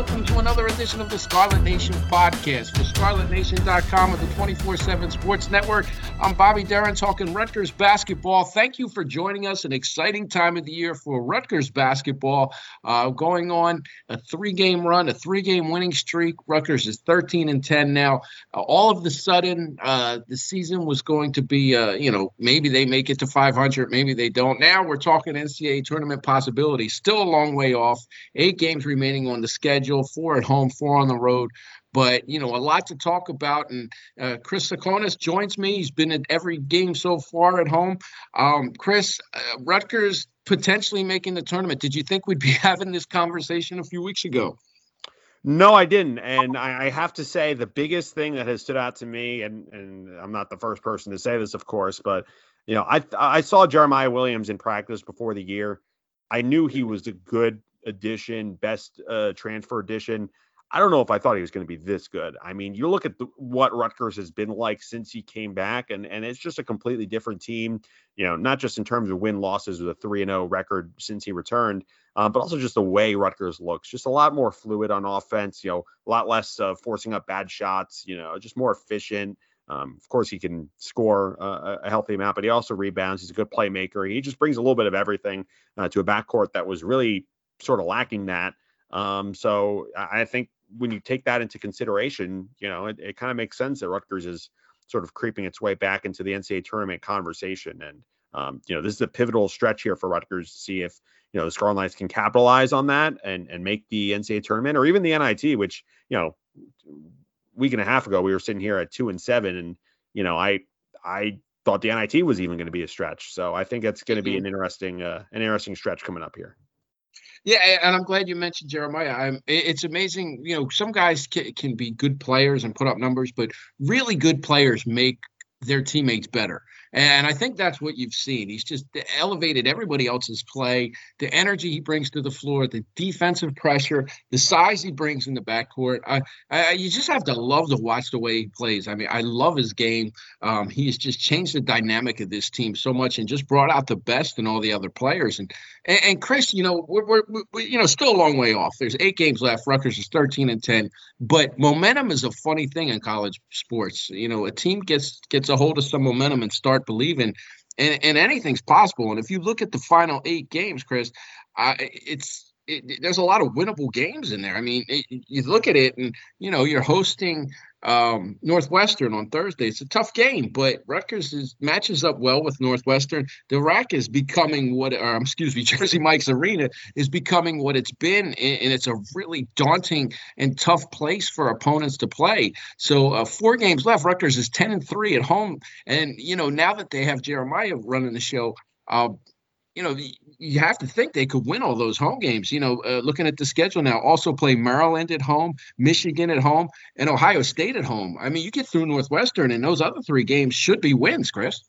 welcome to another edition of the Scarlet Nation podcast for ScarletNation.com of the 24 7 Sports Network. I'm Bobby Deren talking Rutgers basketball. Thank you for joining us. An exciting time of the year for Rutgers basketball. Uh, going on a three game run, a three game winning streak. Rutgers is 13 and 10 now. Uh, all of the sudden, uh, the season was going to be, uh, you know, maybe they make it to 500, maybe they don't. Now we're talking NCAA tournament possibilities. Still a long way off. Eight games remaining on the schedule, four at home, four on the road. But you know, a lot to talk about. And uh, Chris Tsakonas joins me. He's been at every game so far at home. Um, Chris, uh, Rutgers potentially making the tournament. Did you think we'd be having this conversation a few weeks ago? No, I didn't. And I, have to say the biggest thing that has stood out to me, and, and I'm not the first person to say this, of course, but you know, I I saw Jeremiah Williams in practice before the year. I knew he was a good addition, best uh, transfer addition. I don't know if I thought he was going to be this good. I mean, you look at the, what Rutgers has been like since he came back, and and it's just a completely different team. You know, not just in terms of win losses with a three and zero oh record since he returned, uh, but also just the way Rutgers looks. Just a lot more fluid on offense. You know, a lot less uh, forcing up bad shots. You know, just more efficient. Um, of course, he can score uh, a healthy amount, but he also rebounds. He's a good playmaker. He just brings a little bit of everything uh, to a backcourt that was really sort of lacking that. Um, so I think when you take that into consideration, you know, it, it kind of makes sense that Rutgers is sort of creeping its way back into the NCAA tournament conversation. And, um, you know, this is a pivotal stretch here for Rutgers to see if, you know, the Scarlet Knights can capitalize on that and, and make the NCAA tournament or even the NIT, which, you know, week and a half ago, we were sitting here at two and seven. And, you know, I, I thought the NIT was even going to be a stretch. So I think it's going to be mm-hmm. an interesting, uh, an interesting stretch coming up here. Yeah, and I'm glad you mentioned Jeremiah. I'm, it's amazing. You know, some guys can, can be good players and put up numbers, but really good players make their teammates better. And I think that's what you've seen. He's just elevated everybody else's play, the energy he brings to the floor, the defensive pressure, the size he brings in the backcourt. I, I, you just have to love to watch the way he plays. I mean, I love his game. Um, he has just changed the dynamic of this team so much and just brought out the best in all the other players. And and, and Chris, you know, we're, we're, we're, you know still a long way off. There's eight games left. Rutgers is 13 and 10, but momentum is a funny thing in college sports. You know, a team gets gets a hold of some momentum and start believing, and, and anything's possible. And if you look at the final eight games, Chris, uh, it's it, there's a lot of winnable games in there. I mean, it, you look at it, and you know you're hosting um, Northwestern on Thursday. It's a tough game, but Rutgers is, matches up well with Northwestern. The RAC is becoming what, or excuse me, Jersey Mike's Arena is becoming what it's been, and, it's a really daunting and tough place for opponents to play. So uh, four games left. Rutgers is ten and three at home, and you know now that they have Jeremiah running the show. Uh, you know, you have to think they could win all those home games. You know, uh, looking at the schedule now, also play Maryland at home, Michigan at home, and Ohio State at home. I mean, you get through Northwestern, and those other three games should be wins, Chris.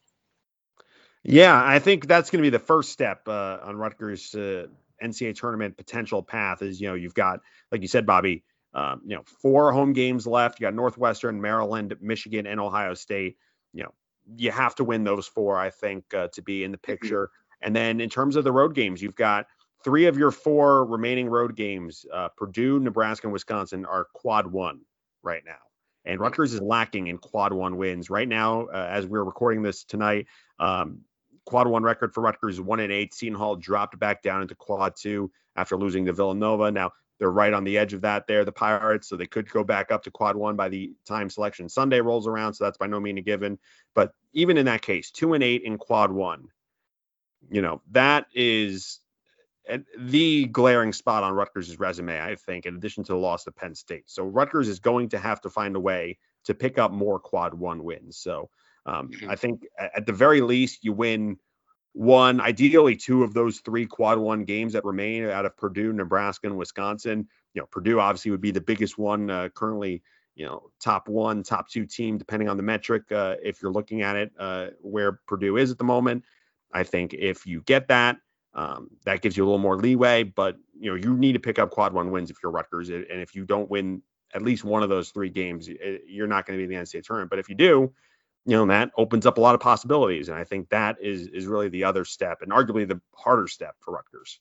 Yeah, I think that's going to be the first step uh, on Rutgers' uh, NCAA tournament potential path. Is you know you've got, like you said, Bobby, um, you know, four home games left. You got Northwestern, Maryland, Michigan, and Ohio State. You know, you have to win those four, I think, uh, to be in the mm-hmm. picture. And then in terms of the road games, you've got three of your four remaining road games uh, Purdue, Nebraska, and Wisconsin are quad one right now. And Rutgers is lacking in quad one wins. Right now, uh, as we're recording this tonight, um, quad one record for Rutgers is one and eight. Seton Hall dropped back down into quad two after losing to Villanova. Now they're right on the edge of that there, the Pirates, so they could go back up to quad one by the time selection Sunday rolls around. So that's by no means a given. But even in that case, two and eight in quad one you know, that is the glaring spot on Rutgers' resume, I think, in addition to the loss to Penn State. So Rutgers is going to have to find a way to pick up more quad one wins. So um, mm-hmm. I think at the very least, you win one, ideally two of those three quad one games that remain out of Purdue, Nebraska, and Wisconsin. You know, Purdue obviously would be the biggest one uh, currently. You know, top one, top two team, depending on the metric. Uh, if you're looking at it, uh, where Purdue is at the moment, I think if you get that, um, that gives you a little more leeway. But you know, you need to pick up quad one wins if you're Rutgers, and if you don't win at least one of those three games, you're not going to be in the NCAA tournament. But if you do, you know, that opens up a lot of possibilities, and I think that is is really the other step, and arguably the harder step for Rutgers.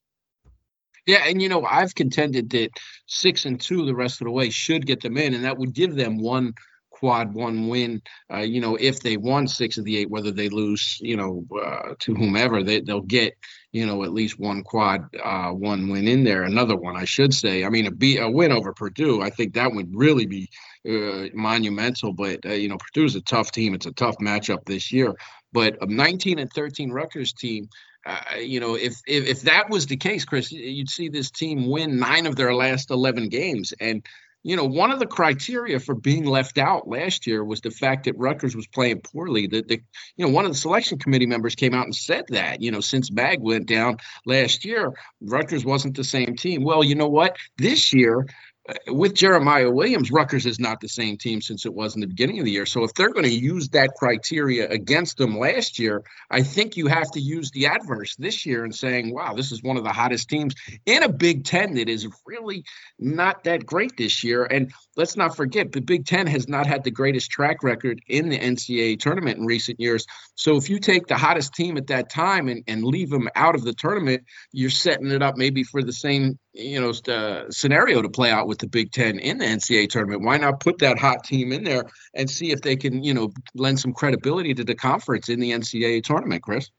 Yeah, and you know, I've contended that six and two the rest of the way should get them in, and that would give them one quad one win. Uh, you know, if they won six of the eight, whether they lose, you know, uh, to whomever, they they'll get you know at least one quad uh, one win in there. Another one, I should say. I mean, a, win over Purdue, I think that would really be uh, monumental. But uh, you know, Purdue's a tough team. It's a tough matchup this year. But a 19 and 13 Rutgers team. Uh, you know, if, if if that was the case, Chris, you'd see this team win nine of their last eleven games, and you know, one of the criteria for being left out last year was the fact that Rutgers was playing poorly. That the, you know, one of the selection committee members came out and said that, you know, since Mag went down last year, Rutgers wasn't the same team. Well, you know what? This year, Uh, with Jeremiah Williams, Rutgers is not the same team since it was in the beginning of the year. So if they're going to use that criteria against them last year, I think you have to use the adverse this year and saying, wow, this is one of the hottest teams in a Big Ten that is really not that great this year. And let's not forget, the Big Ten has not had the greatest track record in the NCAA tournament in recent years. So if you take the hottest team at that time and, and leave them out of the tournament, you're setting it up maybe for the same you know uh, scenario to play out with the Big Ten in the NCAA tournament. Why not put that hot team in there and see if they can you know lend some credibility to the conference in the NCAA tournament, Chris?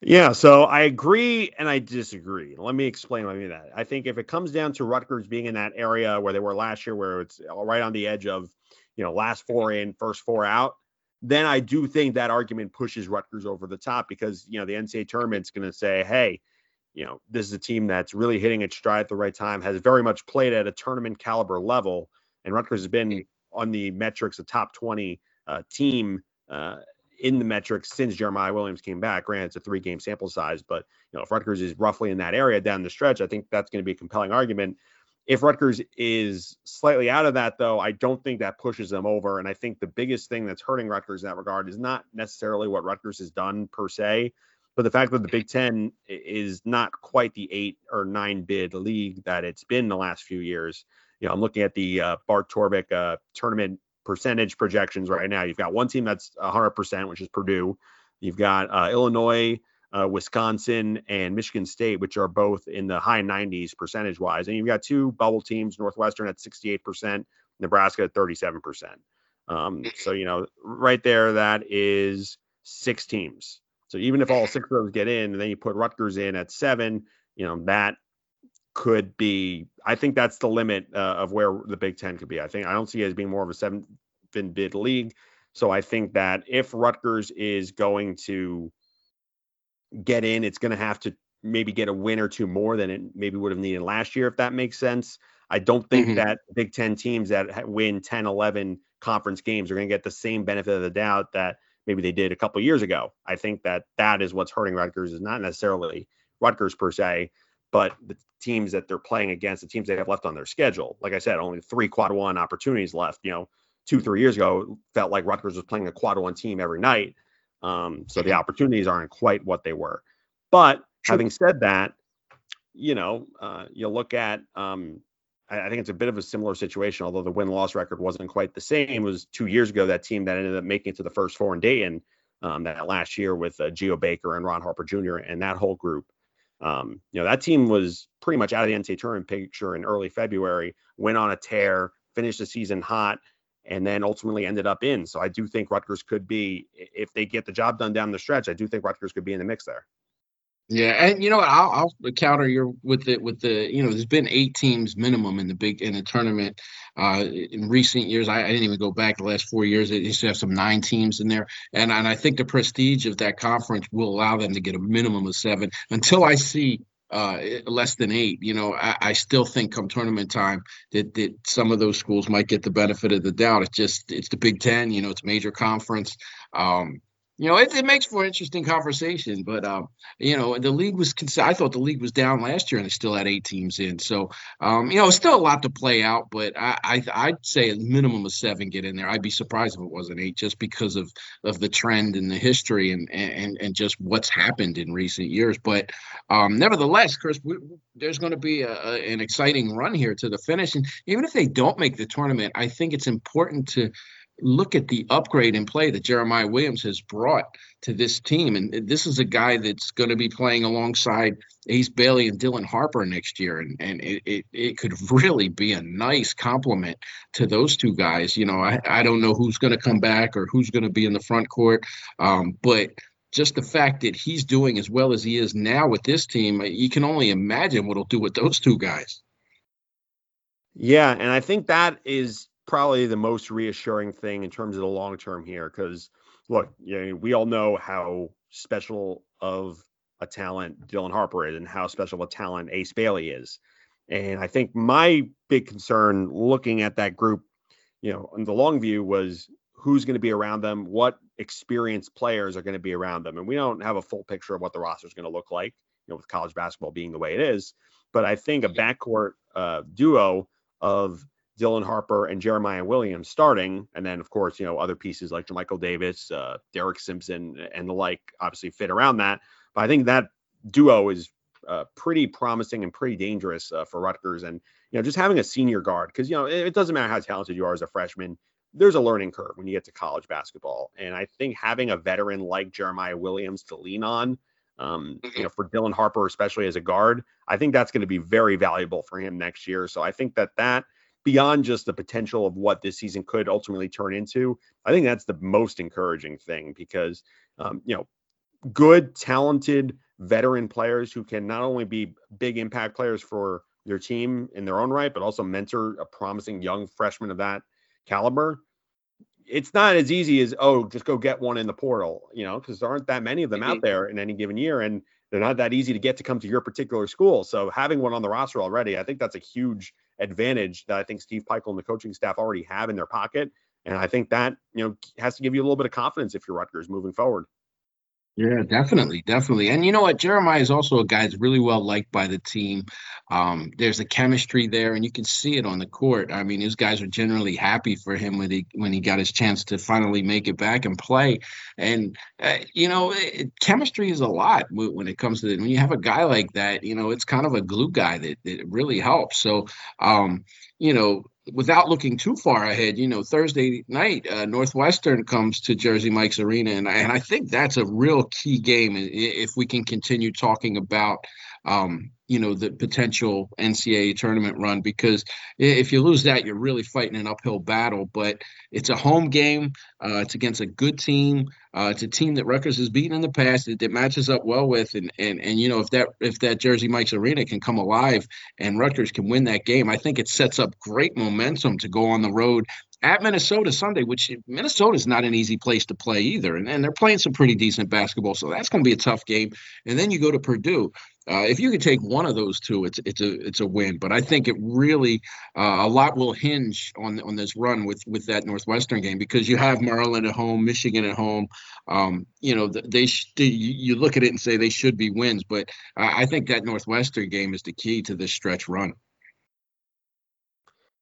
Yeah, so I agree and I disagree. Let me explain what I mean that. I think if it comes down to Rutgers being in that area where they were last year, where it's right on the edge of, you know, last four in, first four out, then I do think that argument pushes Rutgers over the top because, you know, the NCAA tournament's going to say, hey, you know, this is a team that's really hitting its stride at the right time, has very much played at a tournament caliber level, and Rutgers has been on the metrics, a top 20 uh, team uh, in the metrics since Jeremiah Williams came back. Granted, it's a three game sample size, but you know, if Rutgers is roughly in that area down the stretch, I think that's going to be a compelling argument. If Rutgers is slightly out of that, though, I don't think that pushes them over. And I think the biggest thing that's hurting Rutgers in that regard is not necessarily what Rutgers has done per se, but the fact that the Big Ten is not quite the eight or nine bid league that it's been the last few years. You know, I'm looking at the uh, Bart Torvik uh, tournament percentage projections right now. You've got one team that's 100%, which is Purdue. You've got uh, Illinois, uh, Wisconsin, and Michigan State, which are both in the high 90s percentage wise. And you've got two bubble teams, Northwestern at 68%, Nebraska at 37%. Um, so, you know, right there, that is six teams. So even if all six of those get in, and then you put Rutgers in at seven, you know that could be. I think that's the limit uh, of where the Big Ten could be. I think I don't see it as being more of a seven bid league. So I think that if Rutgers is going to get in, it's going to have to maybe get a win or two more than it maybe would have needed last year, if that makes sense. I don't think mm-hmm. that Big Ten teams that win 10, 11 conference games are going to get the same benefit of the doubt that maybe they did a couple years ago. I think that that is what's hurting Rutgers is not necessarily Rutgers per se, but the teams that they're playing against, the teams they have left on their schedule. Like I said, only three quad one opportunities left. You know, two three years ago, felt like Rutgers was playing a quad one team every night. Um, so the opportunities aren't quite what they were. But having said that, you know, uh, you look at um, I think it's a bit of a similar situation, although the win loss record wasn't quite the same. It was two years ago that team that ended up making it to the first four in um, that last year with uh, Geo Baker and Ron Harper Jr. and that whole group. Um, you know, that team was pretty much out of the NCAA tournament picture in early February, went on a tear, finished the season hot, and then ultimately ended up in. So I do think Rutgers could be, if they get the job done down the stretch, I do think Rutgers could be in the mix there. Yeah, and you know what? I'll, I'll counter your with it with the you know there's been eight teams minimum in the big in the tournament uh, in recent years. I, I, didn't even go back the last four years. It used to have some nine teams in there, and and I think the prestige of that conference will allow them to get a minimum of seven. Until I see uh, less than eight, you know, I, I, still think come tournament time that that some of those schools might get the benefit of the doubt. It's just it's the Big Ten, you know, it's a major conference. Um, you know, it, it makes for interesting conversation. But um, you know, the league was. I thought the league was down last year, and it still had eight teams in. So, um, you know, it's still a lot to play out. But I, I, I'd say a minimum of seven get in there. I'd be surprised if it wasn't eight, just because of of the trend and the history and and and just what's happened in recent years. But um, nevertheless, Chris, we, there's going to be a, a, an exciting run here to the finish. And even if they don't make the tournament, I think it's important to look at the upgrade in play that Jeremiah Williams has brought to this team. And this is a guy that's going to be playing alongside Ace Bailey and Dylan Harper next year. And, and it, it, it could really be a nice compliment to those two guys. You know, I, I don't know who's going to come back or who's going to be in the front court. Um, but just the fact that he's doing as well as he is now with this team, you can only imagine what he'll do with those two guys. Yeah, and I think that is probably the most reassuring thing in terms of the long term here. Because look, you know, we all know how special of a talent Dylan Harper is and how special a talent Ace Bailey is. And I think my big concern looking at that group, you know, in the long view was who's going to be around them, what experienced players are going to be around them. And we don't have a full picture of what the roster is going to look like, you know, with college basketball being the way it is. But I think a backcourt uh, duo of Dylan Harper and Jeremiah Williams starting, and then of course you know other pieces like Jamichael Davis, uh, Derek Simpson, and the like obviously fit around that. But I think that duo is uh, pretty promising and pretty dangerous uh, for Rutgers, and you know just having a senior guard because you know it, it, doesn't matter how talented you are as a freshman. There's a learning curve when you get to college basketball, and I think having a veteran like Jeremiah Williams to lean on, um, you know, for Dylan Harper especially as a guard, I think that's going to be very valuable for him next year. So I think that that beyond just the potential of what this season could ultimately turn into, I think that's the most encouraging thing because, um, you know, good, talented veteran players who can not only be big impact players for their team in their own right, but also mentor a promising young freshman of that caliber. It's not as easy as oh, just go get one in the portal, you know, because there aren't that many of them out there in any given year, and they're not that easy to get to come to your particular school. So having one on the roster already, I think that's a huge advantage that I think Steve Pikiell and the coaching staff already have in their pocket. And I think that, you know, has to give you a little bit of confidence if you're Rutgers moving forward. Yeah, definitely, definitely. And you know what? Jeremiah is also a guy that's really well liked by the team. Um, there's a chemistry there, and you can see it on the court. I mean, these guys are generally happy for him when he when he got his chance to finally make it back and play. And uh, you know, it, chemistry is a lot when it comes to it. When you have a guy like that, you know, it's kind of a glue guy that, that really helps. So, um, you know, without looking too far ahead, you know, Thursday night, uh, Northwestern comes to Jersey Mike's Arena, and I, and I think that's a real key game if we can continue talking about um, you know the potential NCAA tournament run because if you lose that, you're really fighting an uphill battle. But it's a home game. Uh, it's against a good team. Uh, it's a team that Rutgers has beaten in the past that, that, matches up well with, and and and you know if that if that Jersey Mike's Arena can come alive and Rutgers can win that game, I think it sets up great momentum to go on the road at Minnesota Sunday, which Minnesota is not an easy place to play either, and, and they're playing some pretty decent basketball, so that's going to be a tough game. And then you go to Purdue. Uh, if you could take one of those two, it's it's a it's a win. But I think it really uh, a lot will hinge on on this run with with that Northwestern game because you have Maryland at home, Michigan at home. Um, you know they, you look at it and say they should be wins, but I think that Northwestern game is the key to this stretch run.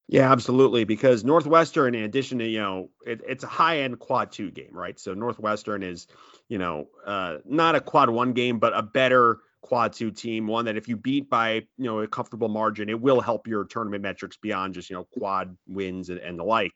Yeah, absolutely. Because Northwestern, in addition to you know, it, it's a high end quad two game, right? So Northwestern is, you know, uh, not a quad one game, but a better quad two team, one that if you beat by you know a comfortable margin, it will help your tournament metrics beyond just you know quad wins and, and the like.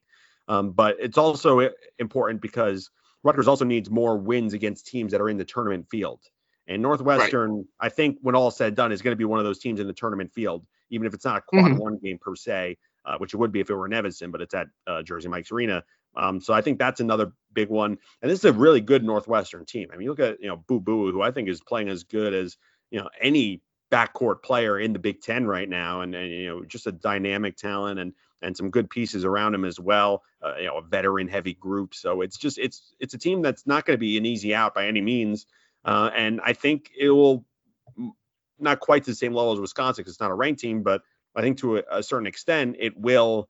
Um, but it's also important because Rutgers also needs more wins against teams that are in the tournament field. And Northwestern, right. I think, when all said and done, is going to be one of those teams in the tournament field, even if it's not a quad mm-hmm. one game per se uh, which it would be if it were in Evanston, but it's at uh, Jersey Mike's Arena. Um, so I think that's another big one. And this is a really good Northwestern team. I mean, look at you know Boo Buie, who I think is playing as good as you know any backcourt player in the Big Ten right now, and, and you know just a dynamic talent and and some good pieces around him as well. Uh, you know, a veteran heavy group. So it's just it's it's a team that's not going to be an easy out by any means. Uh, and I think it will not quite to the same level as Wisconsin because it's not a ranked team, but I think to a, a, certain extent, it will,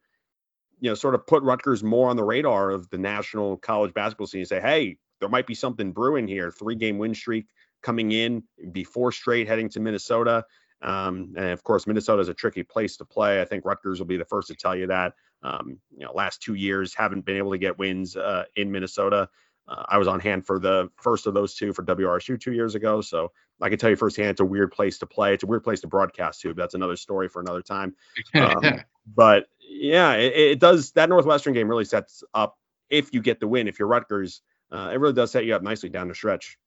you know, sort of put Rutgers more on the radar of the national college basketball scene and say, hey, there might be something brewing here. Three game win streak coming in, before straight heading to Minnesota. Um, and of course, Minnesota is a tricky place to play. I think Rutgers will be the first to tell you that. Um, you know, last two years haven't been able to get wins uh, in Minnesota. Uh, I was on hand for the first of those two for WRSU two years ago, so I can tell you firsthand it's a weird place to play. It's a weird place to broadcast to. But that's another story for another time. Um, but yeah, it, it, does. That Northwestern game really sets up if you get the win, if you're Rutgers, uh, it really does set you up nicely down the stretch.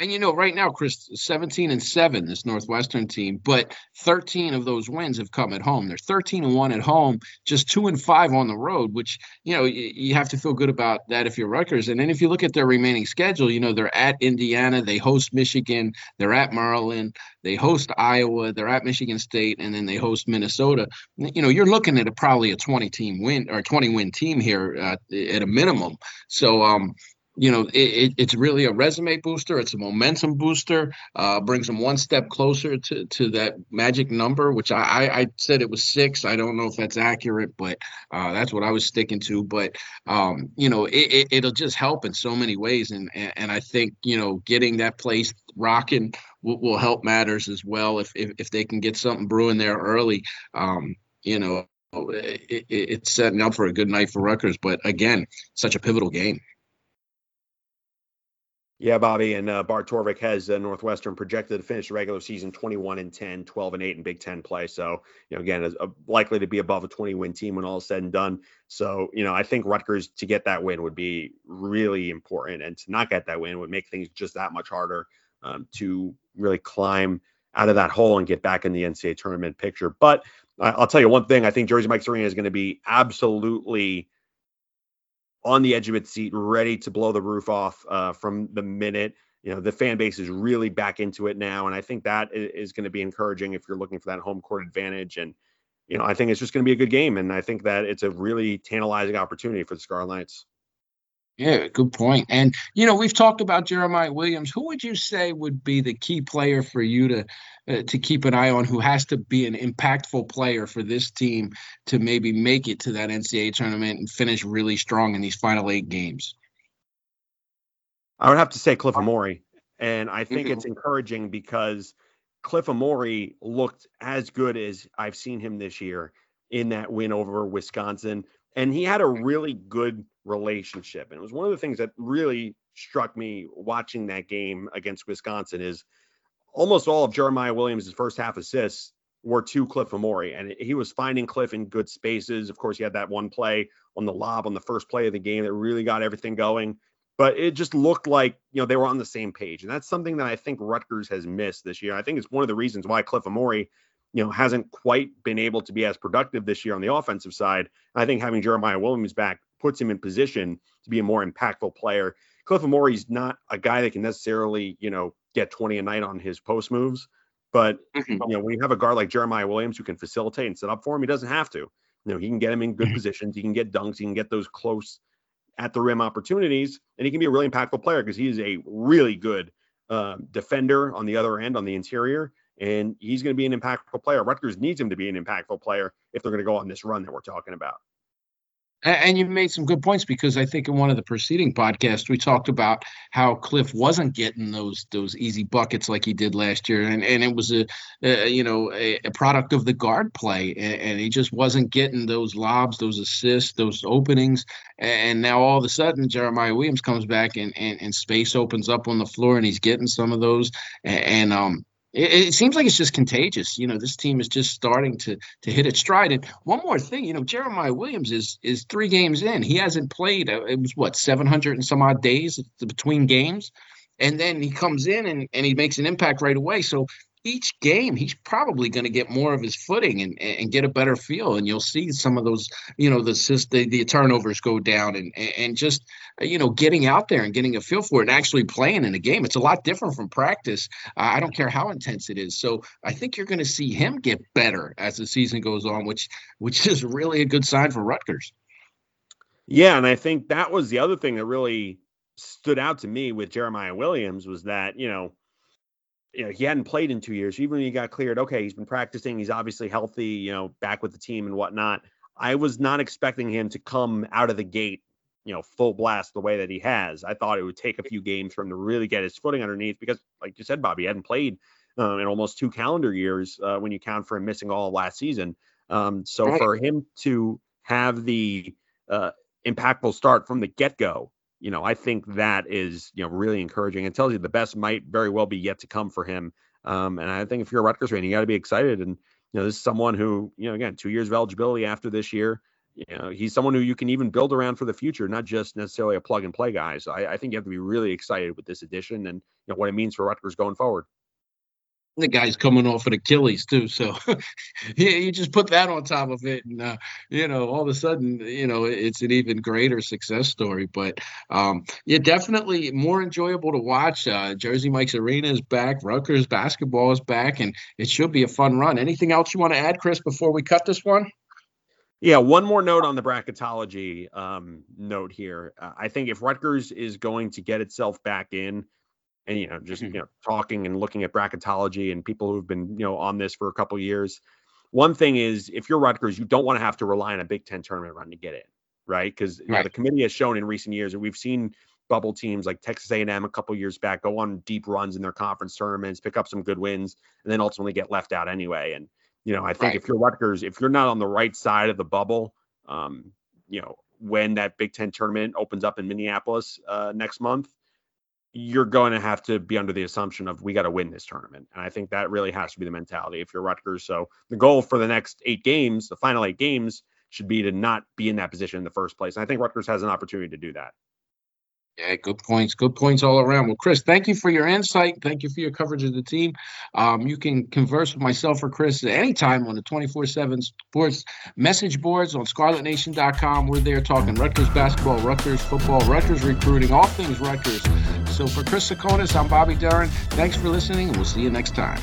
And you know, right now, Chris, 17 and 7, this Northwestern team, but 13 of those wins have come at home. They're 13 and 1 at home, just 2 and 5 on the road, which, you know, you, have to feel good about that if you're Rutgers. And then if you look at their remaining schedule, you know, they're at Indiana, they host Michigan, they're at Maryland, they host Iowa, they're at Michigan State, and then they host Minnesota. You know, you're looking at a probably a 20 team win or 20 win team here uh, at a minimum. So, um, you know, it, it's really a resume booster. It's a momentum booster. Uh, brings them one step closer to, to that magic number, which I, I, I said it was six. I don't know if that's accurate, but uh, that's what I was sticking to. But um, you know, it, it, will just help in so many ways, and, and, and I think you know, getting that place rocking will, will help matters as well if, if if they can get something brewing there early. Um, you know, it, it's setting up for a good night for Rutgers. But again, such a pivotal game. Yeah, Bobby and uh, Bart Torvik has uh, Northwestern projected to finish the regular season 21 and 10, 12 and 8 in Big Ten play. So, you know, again, is uh, likely to be above a 20 win team when all is said and done. So, you know, I think Rutgers to get that win would be really important, and to not get that win would make things just that much harder um, to really climb out of that hole and get back in the NCAA tournament picture. But I'll tell you one thing: I think Jersey Mike's Arena is going to be absolutely on the edge of its seat, ready to blow the roof off uh, from the minute. You know, the fan base is really back into it now. And I think that is going to be encouraging if you're looking for that home court advantage. And, you know, I think it's just going to be a good game. And I think that it's a really tantalizing opportunity for the Scarlet Knights. Yeah, good point. And you know, we've talked about Jeremiah Williams. Who would you say would be the key player for you to uh, to keep an eye on? Who has to be an impactful player for this team to maybe make it to that NCAA tournament and finish really strong in these final eight games? I would have to say Cliff Omoruyi, and I think mm-hmm. it's encouraging because Cliff Omoruyi looked as good as I've seen him this year in that win over Wisconsin, and he had a really good relationship. And it was one of the things that really struck me watching that game against Wisconsin is almost all of Jeremiah Williams' first half assists were to Cliff Omoruyi, and he was finding Cliff in good spaces. Of course, he had that one play on the lob on the first play of the game that really got everything going. But it just looked like you know they were on the same page, and that's something that I think Rutgers has missed this year. I think it's one of the reasons why Cliff Omoruyi you know, hasn't quite been able to be as productive this year on the offensive side. I think having Jeremiah Williams back puts him in position to be a more impactful player. Cliff Omoruyi's not a guy that can necessarily, you know, get 20 a night on his post moves. But mm-hmm. you know, when you have a guard like Jeremiah Williams who can facilitate and set up for him, he doesn't have to. You know, he can get him in good mm-hmm. positions, he can get dunks, he can get those close at the rim opportunities, and he can be a really impactful player because he is a really good uh, defender on the other end on the interior, and he's going to be an impactful player. Rutgers needs him to be an impactful player if they're going to go on this run that we're talking about. And you made some good points because I think in one of the preceding podcasts we talked about how Cliff wasn't getting those those easy buckets like he did last year, and and it was a, a you know a, a, product of the guard play, and, and, he just wasn't getting those lobs, those assists, those openings, and now all of a sudden Jeremiah Williams comes back and and, and space opens up on the floor, and he's getting some of those, and, and um it, it, seems like it's just contagious. You know, this team is just starting to to hit its stride. And one more thing, you know, Jeremiah Williams is is three games in. He hasn't played. Uh, it was what seven hundred and some odd days between games, and then he comes in and and he makes an impact right away. So each game he's probably going to get more of his footing and, and get a better feel and you'll see some of those you know the the, the turnovers go down and and just you know getting out there and getting a feel for it and actually playing in a game. It's a lot different from practice. Uh, i don't care how intense it is. So i think you're going to see him get better as the season goes on which which is really a good sign for rutgers. Yeah and i think that was the other thing that really stood out to me with jeremiah williams was that you know you know, he hadn't played in two years. Even when he got cleared, okay, he's been practicing. He's obviously healthy, you know, back with the team and whatnot. I was not expecting him to come out of the gate, you know, full blast the way that he has. I thought it would take a few games for him to really get his footing underneath because, like you said, Bobby, he hadn't played um, in almost two calendar years uh, when you count for him missing all of last season. Um, so right. for him to have the uh, impactful start from the get go you know, I think that is, you know, really encouraging. It tells you the best might very well be yet to come for him. Um, and I think if you're a Rutgers fan, you got to be excited. And, you know, this is someone who, you know, again, two years of eligibility after this year, you know, he's someone who you can even build around for the future, not just necessarily a plug and play guy. So I, I think you have to be really excited with this addition and you know what it means for Rutgers going forward the guy's coming off an Achilles too. So yeah, you just put that on top of it, and uh, you know, all of a sudden, you know, it's an even greater success story. But um, yeah, definitely more enjoyable to watch. Uh, Jersey Mike's Arena is back. Rutgers basketball is back, and it should be a fun run. Anything else you want to add, Chris, before we cut this one? Yeah, one more note on the bracketology um, note here. Uh, I think if Rutgers is going to get itself back in and you know just mm-hmm. you know talking and looking at bracketology and people who've been you know on this for a couple years one thing is if you're Rutgers you don't want to have to rely on a Big 10 tournament run to get in right because right. the committee has shown in recent years and we've seen bubble teams like Texas A&M a couple years back go on deep runs in their conference tournaments pick up some good wins and then ultimately get left out anyway and you know I think right. if you're Rutgers if you're not on the right side of the bubble um you know when that Big 10 tournament opens up in Minneapolis uh, next month you're going to have to be under the assumption of we got to win this tournament. And I think that really has to be the mentality if you're Rutgers. So the goal for the next eight games, the final eight games, should be to not be in that position in the first place. And I think Rutgers has an opportunity to do that. Yeah, good points. Good points all around. Well, Chris, thank you for your insight. Thank you for your coverage of the team. Um, you can converse with myself or Chris at any time on the 24 7 sports message boards on scarletnation.com. We're there talking Rutgers basketball, Rutgers football, Rutgers recruiting, all things Rutgers. So for Chris Tsakonas, I'm Bobby Deren. Thanks for listening, and we'll see you next time.